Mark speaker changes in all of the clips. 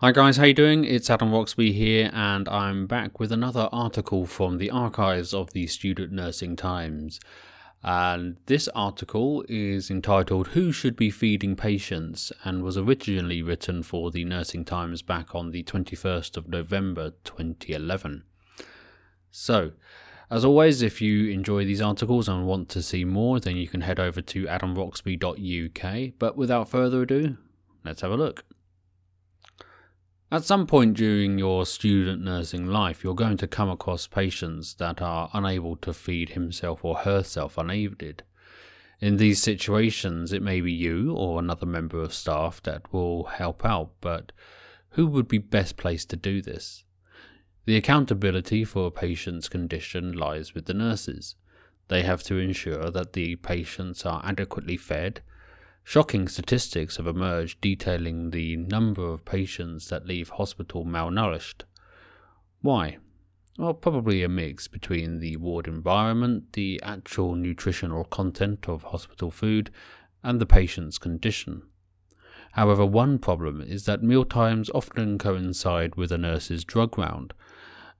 Speaker 1: Hi guys, how are you doing? It's Adam Roxby here, and I'm back with another article from the archives of the Student Nursing Times. And this article is entitled Who Should Be Feeding Patients and was originally written for the Nursing Times back on the 21st of November 2011. So, as always, if you enjoy these articles and want to see more, then you can head over to adamroxby.uk. But without further ado, let's have a look. At some point during your student nursing life, you're going to come across patients that are unable to feed himself or herself unaided. In these situations, it may be you or another member of staff that will help out, but who would be best placed to do this? The accountability for a patient's condition lies with the nurses. They have to ensure that the patients are adequately fed, Shocking statistics have emerged detailing the number of patients that leave hospital malnourished. Why? Well, probably a mix between the ward environment, the actual nutritional content of hospital food, and the patient's condition. However, one problem is that mealtimes often coincide with a nurse's drug round,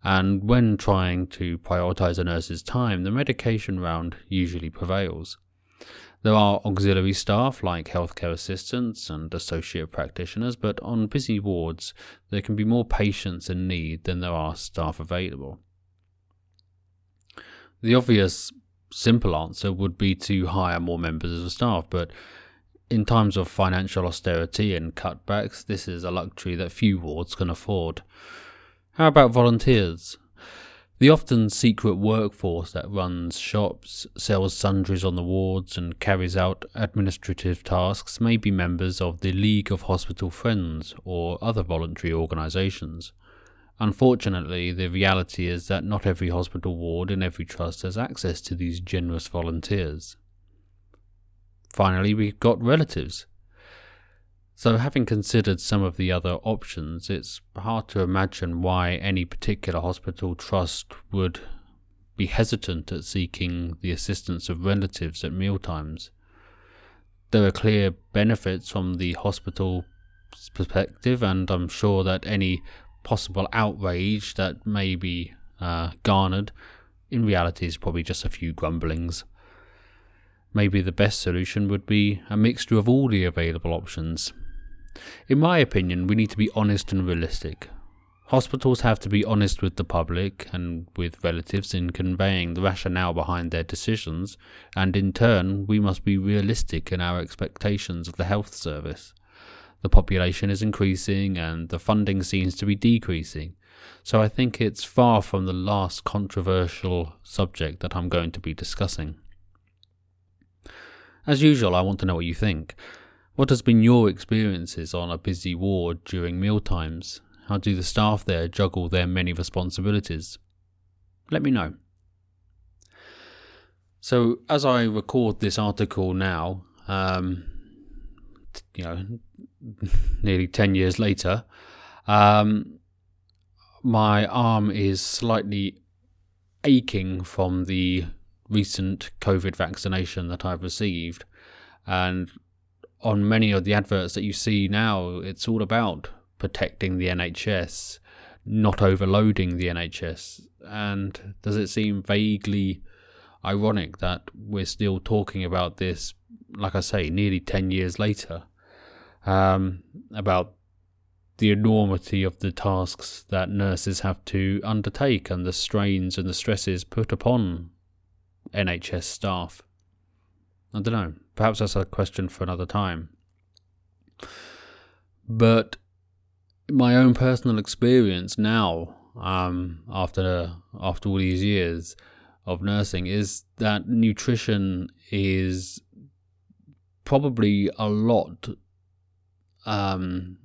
Speaker 1: and when trying to prioritize a nurse's time, the medication round usually prevails. There are auxiliary staff like healthcare assistants and associate practitioners, but on busy wards, there can be more patients in need than there are staff available. The obvious, simple answer would be to hire more members of staff, but in times of financial austerity and cutbacks, this is a luxury that few wards can afford. How about volunteers? The often secret workforce that runs shops, sells sundries on the wards, and carries out administrative tasks may be members of the League of Hospital Friends or other voluntary organisations. Unfortunately, the reality is that not every hospital ward and every trust has access to these generous volunteers. Finally, we've got relatives. So, having considered some of the other options, it's hard to imagine why any particular hospital trust would be hesitant at seeking the assistance of relatives at mealtimes. There are clear benefits from the hospital perspective, and I'm sure that any possible outrage that may be uh, garnered in reality is probably just a few grumblings. Maybe the best solution would be a mixture of all the available options in my opinion, we need to be honest and realistic. Hospitals have to be honest with the public and with relatives in conveying the rationale behind their decisions, and in turn, we must be realistic in our expectations of the health service. The population is increasing and the funding seems to be decreasing, so I think it's far from the last controversial subject that I'm going to be discussing. As usual, I want to know what you think. What has been your experiences on a busy ward during mealtimes? How do the staff there juggle their many responsibilities? Let me know. So, as I record this article now, um, you know, nearly 10 years later, um, my arm is slightly aching from the recent COVID vaccination that I've received. And on many of the adverts that you see now, it's all about protecting the NHS, not overloading the NHS. And does it seem vaguely ironic that we're still talking about this, like I say, nearly 10 years later, um, about the enormity of the tasks that nurses have to undertake and the strains and the stresses put upon NHS staff? I don't know. Perhaps that's a question for another time. But my own personal experience now, um, after after all these years of nursing, is that nutrition is probably a lot. Um,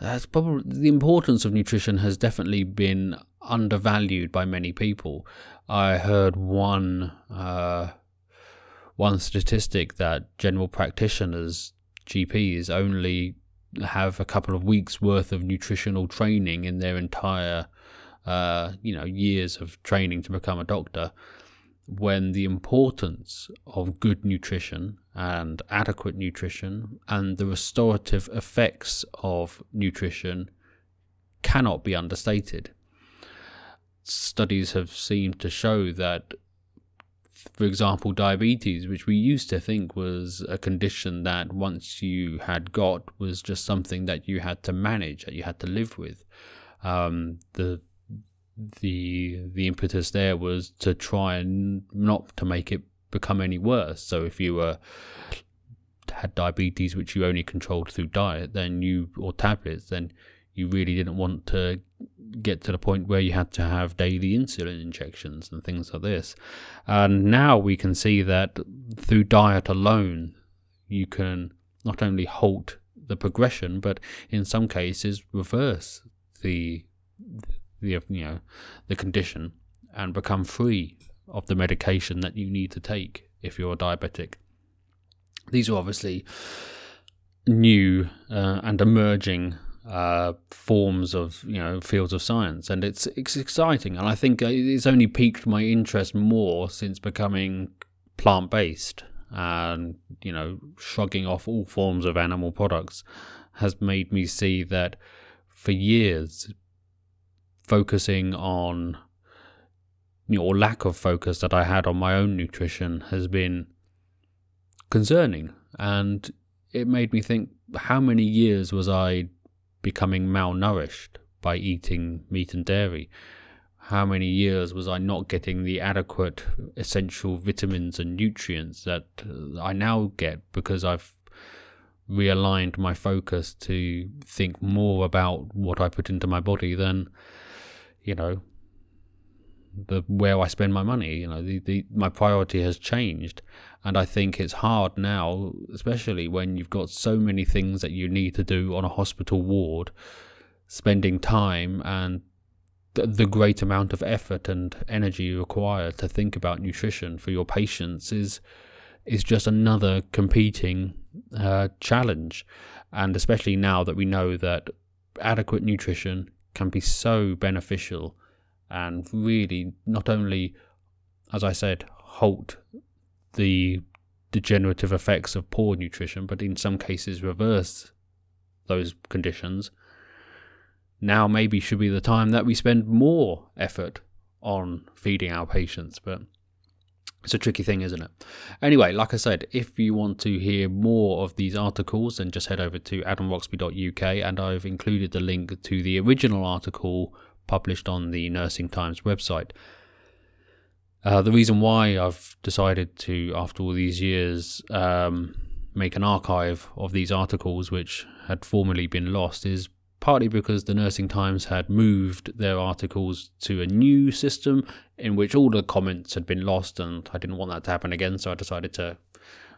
Speaker 1: that's probably the importance of nutrition has definitely been undervalued by many people. I heard one uh, one statistic that general practitioners, GPs, only have a couple of weeks worth of nutritional training in their entire, uh, you know, years of training to become a doctor. When the importance of good nutrition and adequate nutrition and the restorative effects of nutrition cannot be understated. Studies have seemed to show that, for example, diabetes, which we used to think was a condition that once you had got was just something that you had to manage, that you had to live with. Um, the the the impetus there was to try and not to make it become any worse. So if you were had diabetes which you only controlled through diet, then you or tablets, then you really didn't want to get to the point where you had to have daily insulin injections and things like this. And now we can see that through diet alone, you can not only halt the progression, but in some cases reverse the the you know the condition and become free of the medication that you need to take if you're a diabetic. These are obviously new uh, and emerging uh, forms of you know fields of science, and it's it's exciting. And I think it's only piqued my interest more since becoming plant based, and you know shrugging off all forms of animal products has made me see that for years focusing on you know, or lack of focus that I had on my own nutrition has been concerning. And it made me think how many years was I becoming malnourished by eating meat and dairy? How many years was I not getting the adequate essential vitamins and nutrients that uh, I now get because I've realigned my focus to think more about what I put into my body than you know the where I spend my money. You know, the, the my priority has changed, and I think it's hard now, especially when you've got so many things that you need to do on a hospital ward, spending time and the, great amount of effort and energy required to think about nutrition for your patients is is just another competing uh, challenge, and especially now that we know that adequate nutrition can be so beneficial and really not only, as I said, halt the degenerative effects of poor nutrition, but in some cases reverse those conditions. Now, maybe should be the time that we spend more effort on feeding our patients, but it's a tricky thing, isn't it? Anyway, like I said, if you want to hear more of these articles, then just head over to adamroxby.uk and I've included the link to the original article published on the Nursing Times website. Uh, the reason why I've decided to, after all these years, um, make an archive of these articles which had formerly been lost is partly because the Nursing Times had moved their articles to a new system in which all the comments had been lost, and I didn't want that to happen again, so I decided to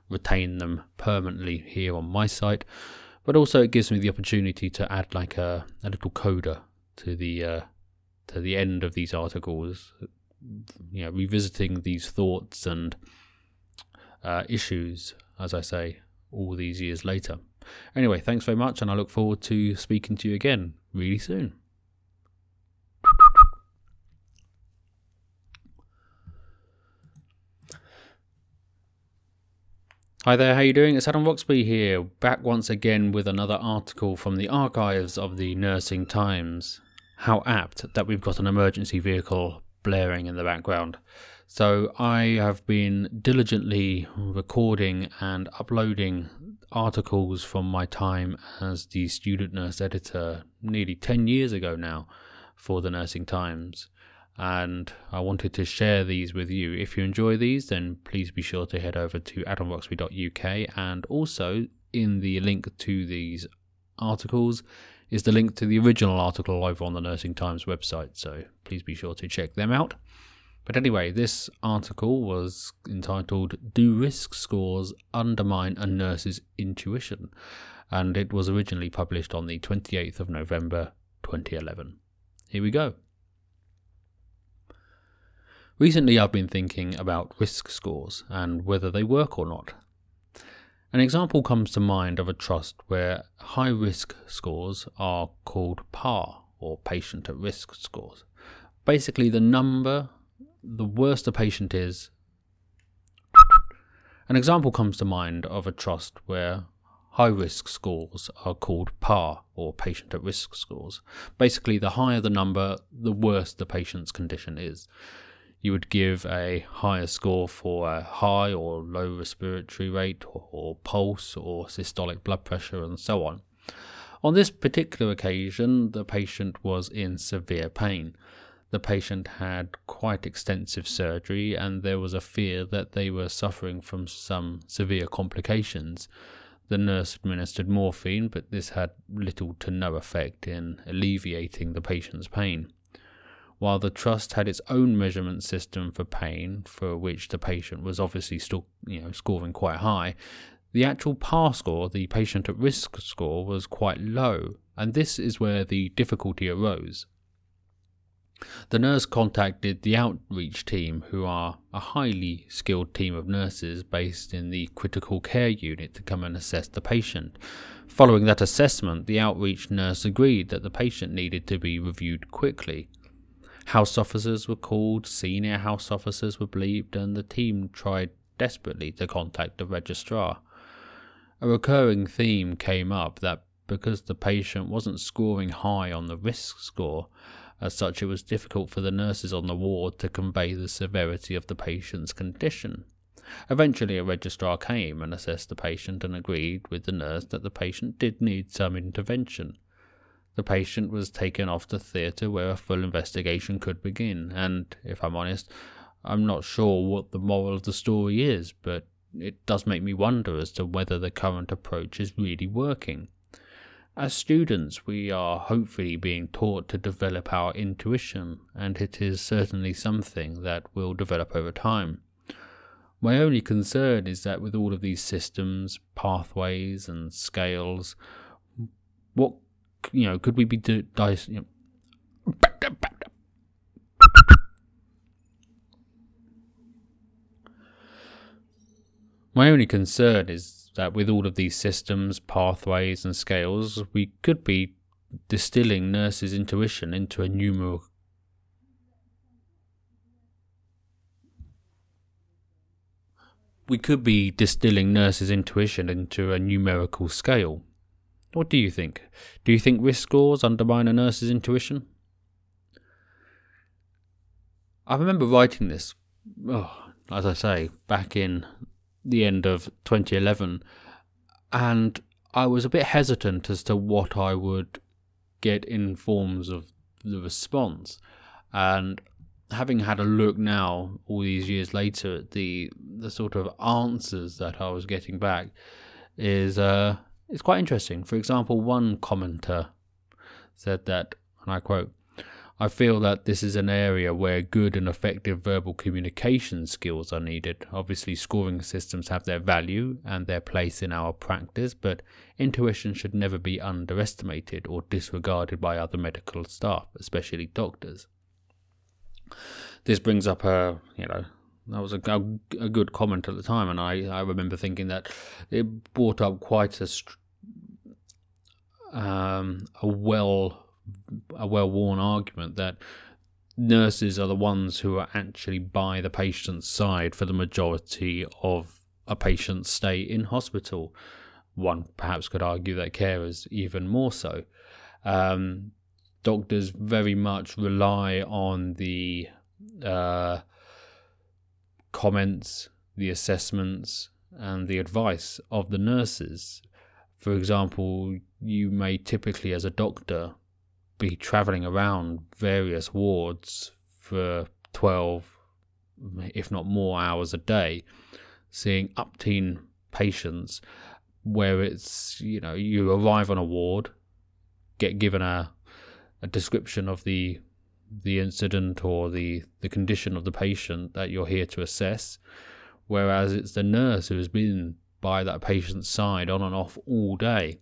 Speaker 1: retain them permanently here on my site. But also, it gives me the opportunity to add like a, a little coda to the uh, to the end of these articles, you know, revisiting these thoughts and uh, issues, as I say, all these years later. Anyway, thanks very much, and I look forward to speaking to you again really soon. Hi there, how are you doing? It's Adam Roxby here, back once again with another article from the archives of the Nursing Times. How apt that we've got an emergency vehicle blaring in the background. So I have been diligently recording and uploading articles from my time as the student nurse editor nearly 10 years ago now for the Nursing Times. And I wanted to share these with you. If you enjoy these, then please be sure to head over to adamroxby.uk and also in the link to these articles is the link to the original article over on the Nursing Times website. So please be sure to check them out. But anyway, this article was entitled Do Risk Scores Undermine a Nurse's Intuition? And it was originally published on the 28th of November 2011. Here we go. Recently, I've been thinking about risk scores and whether they work or not. An example comes to mind of a trust where high risk scores are called PAR or patient at risk scores. Basically, the number the worse the patient is, An example comes to mind of a trust where high risk scores are called PAR or patient at risk scores. Basically, the higher the number, the worse the patient's condition is. You would give a higher score for a high or low respiratory rate or, or pulse or systolic blood pressure and so on. On this particular occasion, the patient was in severe pain. The patient had quite extensive surgery, and there was a fear that they were suffering from some severe complications. The nurse administered morphine, but this had little to no effect in alleviating the patient's pain. While the trust had its own measurement system for pain, for which the patient was obviously still, you know, scoring quite high, the actual PAR score, the patient at risk score, was quite low, and this is where the difficulty arose. The nurse contacted the outreach team, who are a highly skilled team of nurses based in the critical care unit, to come and assess the patient. Following that assessment, the outreach nurse agreed that the patient needed to be reviewed quickly. House officers were called, senior house officers were believed, and the team tried desperately to contact the registrar. A recurring theme came up that because the patient wasn't scoring high on the risk score, as such it was difficult for the nurses on the ward to convey the severity of the patient's condition. Eventually, a registrar came and assessed the patient and agreed with the nurse that the patient did need some intervention. The patient was taken off to theatre where a full investigation could begin, and, if I'm honest, I'm not sure what the moral of the story is, but it does make me wonder as to whether the current approach is really working. As students, we are hopefully being taught to develop our intuition, and it is certainly something that will develop over time. My only concern is that with all of these systems, pathways, and scales, what you know could we be di- you know, My only concern is that with all of these systems, pathways, and scales, we could be distilling nurses' intuition into a numerical we could be distilling nurses' intuition into a numerical scale. What do you think? Do you think risk scores undermine a nurse's intuition? I remember writing this, oh, as I say, back in the end of 2011, and I was a bit hesitant as to what I would get in forms of the response. And having had a look now, all these years later, at the the sort of answers that I was getting back is uh, it's quite interesting. For example, one commenter said that, and I quote, I feel that this is an area where good and effective verbal communication skills are needed. Obviously, scoring systems have their value and their place in our practice, but intuition should never be underestimated or disregarded by other medical staff, especially doctors. This brings up a, you know, that was a, a, good comment at the time, and I, I remember thinking that it brought up quite a um, a well a well worn argument that nurses are the ones who are actually by the patient's side for the majority of a patient's stay in hospital. One perhaps could argue that carers even more so. Um, doctors very much rely on the uh, comments, the assessments, and the advice of the nurses. For example, you may typically, as a doctor, be traveling around various wards for 12, if not more, hours a day, seeing upteen patients where it's, you know, you arrive on a ward, get given a, a description of the the incident or the, the condition of the patient that you're here to assess, whereas it's the nurse who has been by that patient's side on and off all day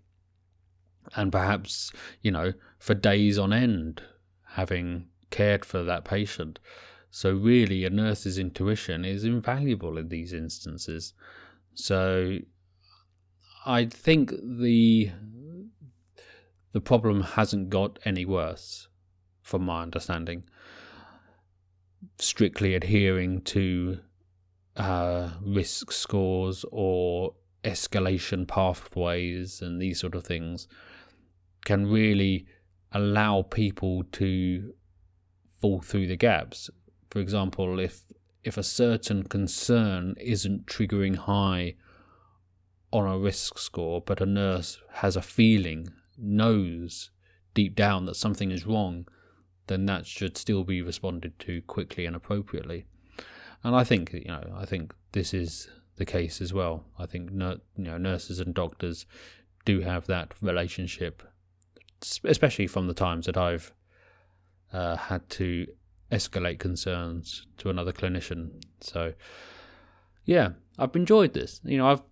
Speaker 1: and perhaps, you know, for days on end, having cared for that patient. So, really, a nurse's intuition is invaluable in these instances. So, I think the the problem hasn't got any worse, from my understanding. Strictly adhering to uh, risk scores or escalation pathways and these sort of things can really allow people to fall through the gaps. For example, if if a certain concern isn't triggering high on a risk score, but a nurse has a feeling, knows deep down that something is wrong, then that should still be responded to quickly and appropriately. And I think you know, I think this is the case as well. I think you know nurses and doctors do have that relationship, especially from the times that I've uh, had to escalate concerns to another clinician. So, yeah, I've enjoyed this. You know, I've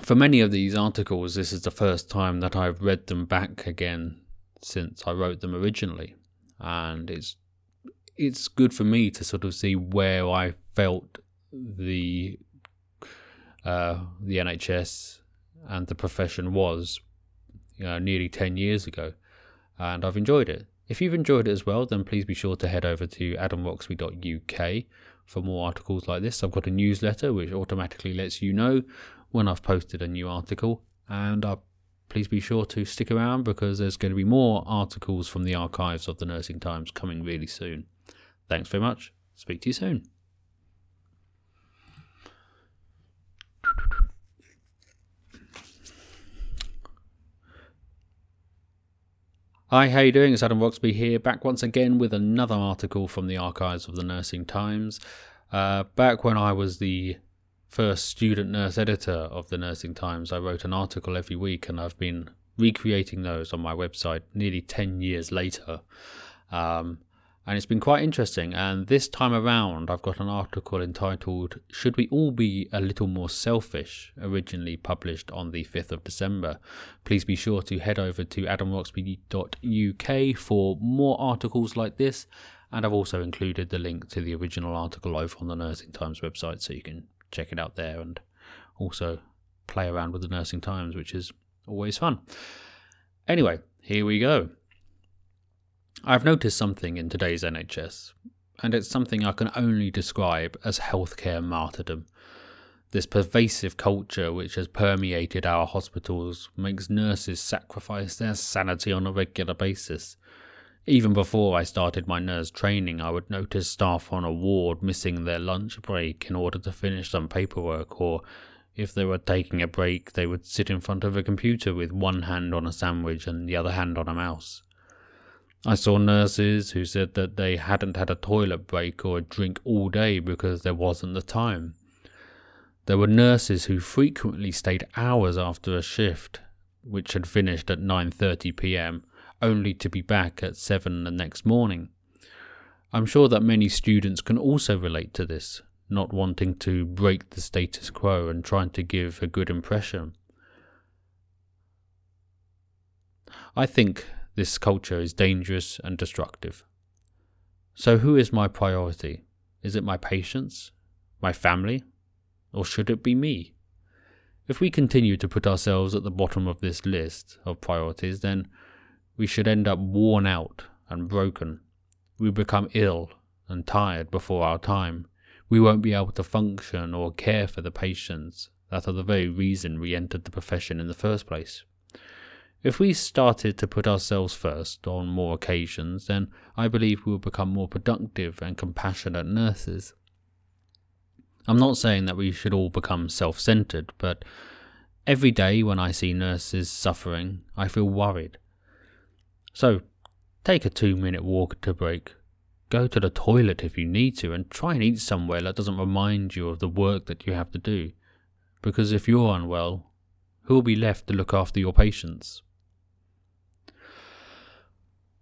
Speaker 1: for many of these articles, this is the first time that I've read them back again since I wrote them originally, and it's it's good for me to sort of see where I felt the uh, the NHS and the profession was you know, nearly 10 years ago, and I've enjoyed it. If you've enjoyed it as well, then please be sure to head over to adamroxby.uk for more articles like this. I've got a newsletter which automatically lets you know when I've posted a new article, and uh, please be sure to stick around because there's going to be more articles from the archives of the Nursing Times coming really soon. Thanks very much. Speak to you soon. Hi, how you doing? It's Adam Roxby here, back once again with another article from the archives of the Nursing Times. Uh, back when I was the first student nurse editor of the Nursing Times, I wrote an article every week, and I've been recreating those on my website nearly 10 years later. Um, and it's been quite interesting. And this time around, I've got an article entitled Should We All Be a Little More Selfish, originally published on the 5th of December. Please be sure to head over to adamroxby.uk for more articles like this. And I've also included the link to the original article over on the Nursing Times website so you can check it out there and also play around with the Nursing Times, which is always fun. Anyway, here we go. I've noticed something in today's NHS, and it's something I can only describe as healthcare martyrdom. This pervasive culture which has permeated our hospitals makes nurses sacrifice their sanity on a regular basis. Even before I started my nurse training, I would notice staff on a ward missing their lunch break in order to finish some paperwork, or if they were taking a break, they would sit in front of a computer with one hand on a sandwich and the other hand on a mouse. I saw nurses who said that they hadn't had a toilet break or a drink all day because there wasn't the time. There were nurses who frequently stayed hours after a shift, which had finished at 9:30 p.m., only to be back at 7 the next morning. I'm sure that many students can also relate to this, not wanting to break the status quo and trying to give a good impression. I think this culture is dangerous and destructive. So, who is my priority? Is it my patients? My family? Or should it be me? If we continue to put ourselves at the bottom of this list of priorities, then we should end up worn out and broken. We become ill and tired before our time. We won't be able to function or care for the patients that are the very reason we entered the profession in the first place. If we started to put ourselves first on more occasions, then I believe we will become more productive and compassionate nurses. I'm not saying that we should all become self centered, but every day when I see nurses suffering, I feel worried. So, take a two minute walk to break. Go to the toilet if you need to, and try and eat somewhere that doesn't remind you of the work that you have to do. Because if you're unwell, who will be left to look after your patients?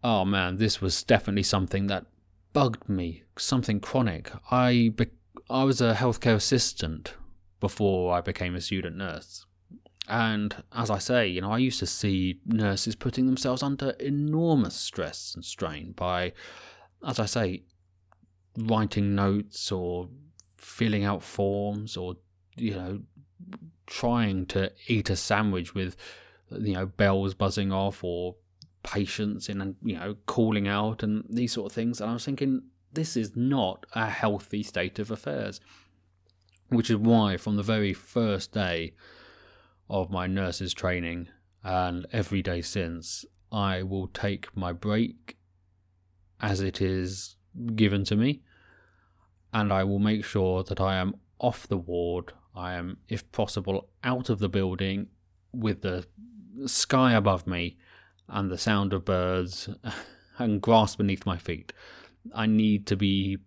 Speaker 1: Oh man, this was definitely something that bugged me, something chronic. I be- I was a healthcare assistant before I became a student nurse. And as I say, you know, I used to see nurses putting themselves under enormous stress and strain by, as I say, writing notes or filling out forms or, you know, trying to eat a sandwich with, you know, bells buzzing off or patients in and you know calling out and these sort of things. And i was thinking this is not a healthy state of affairs which is why from the very first day of my nurse's training and every day since, I will take my break as it is given to me, and I will make sure that I am off the ward. I am, if possible, out of the building with the sky above me and the sound of birds and grass beneath my feet. I need to be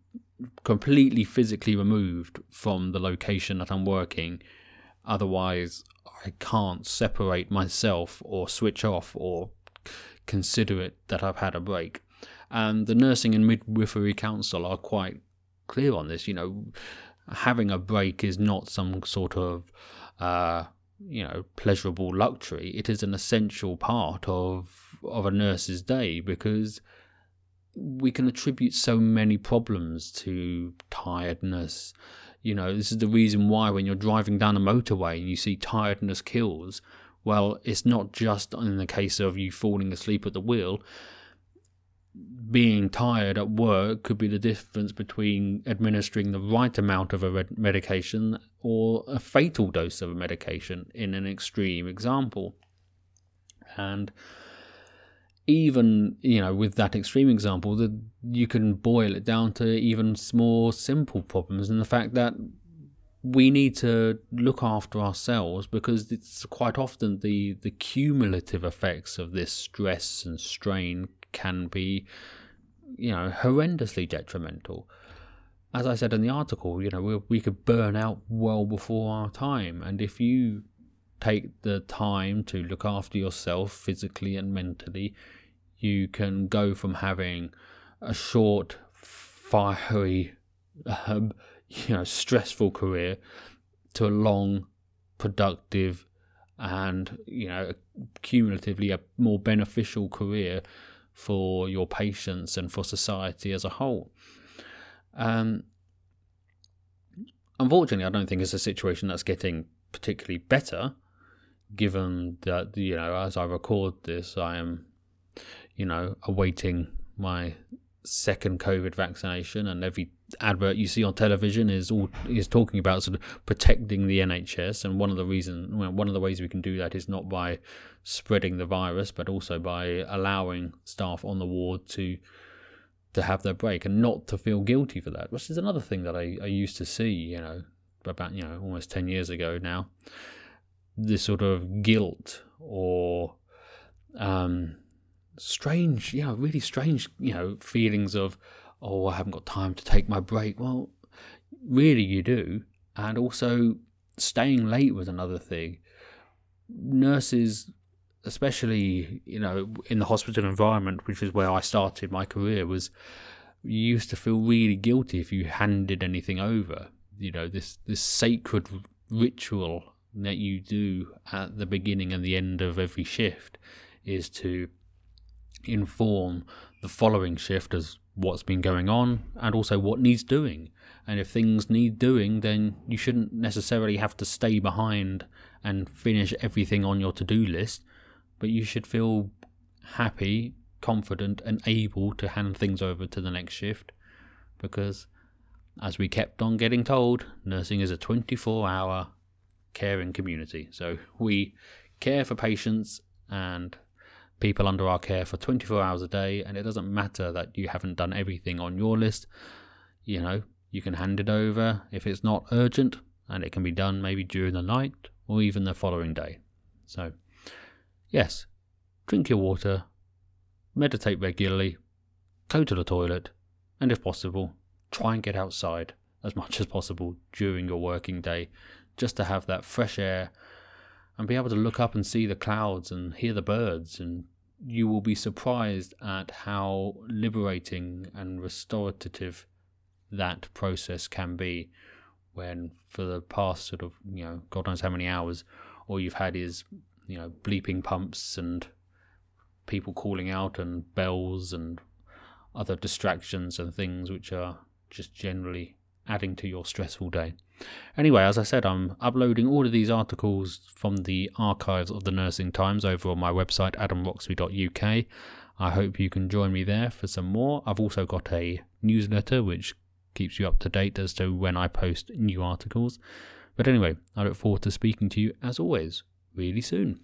Speaker 1: completely physically removed from the location that I'm working. Otherwise, I can't separate myself or switch off or consider it that I've had a break. And the Nursing and Midwifery Council are quite clear on this. You know, having a break is not some sort of, uh, you know, pleasurable luxury. It is an essential part of of a nurse's day because we can attribute so many problems to tiredness. You know, this is the reason why when you're driving down a motorway and you see tiredness kills, well, it's not just in the case of you falling asleep at the wheel. Being tired at work could be the difference between administering the right amount of a medication or a fatal dose of a medication in an extreme example. And even you know with that extreme example that you can boil it down to even more simple problems and the fact that we need to look after ourselves because it's quite often the the cumulative effects of this stress and strain can be you know horrendously detrimental. As i said in the article you know we, we could burn out well before our time. And if you take the time to look after yourself physically and mentally you can go from having a short, fiery, um, you know, stressful career to a long, productive, and you know, cumulatively a more beneficial career for your patients and for society as a whole. Um, unfortunately, I don't think it's a situation that's getting particularly better, given that you know, as I record this, I am you know, awaiting my second COVID vaccination, and every advert you see on television is all is talking about sort of protecting the NHS. And one of the reason, well, one of the ways we can do that is not by spreading the virus, but also by allowing staff on the ward to to have their break and not to feel guilty for that. Which is another thing that I, I used to see, you know, about you know almost ten years ago now. This sort of guilt or um, strange, know, really strange, you know, feelings of, oh, I haven't got time to take my break. Well, really, you do. And also, staying late was another thing. Nurses, especially, you know, in the hospital environment, which is where I started my career, was you used to feel really guilty if you handed anything over. You know, this, this sacred ritual that you do at the beginning and the end of every shift is to inform the following shift as what's been going on and also what needs doing. And if things need doing, then you shouldn't necessarily have to stay behind and finish everything on your to do list, but you should feel happy, confident, and able to hand things over to the next shift because, as we kept on getting told, nursing is a 24 hour caring community. So we care for patients and people under our care for 24 hours a day, and it doesn't matter that you haven't done everything on your list. You know, you can hand it over if it's not urgent, and it can be done maybe during the night or even the following day. So, yes, drink your water, meditate regularly, go to the toilet, and if possible, try and get outside as much as possible during your working day just to have that fresh air and be able to look up and see the clouds and hear the birds and you will be surprised at how liberating and restorative that process can be when for the past sort of you know god knows how many hours all you've had is you know bleeping pumps and people calling out and bells and other distractions and things which are just generally adding to your stressful day. Anyway, as I said, I'm uploading all of these articles from the archives of the Nursing Times over on my website, adamroxby.uk. I hope you can join me there for some more. I've also got a newsletter which keeps you up to date as to when I post new articles. But anyway, I look forward to speaking to you as always really soon.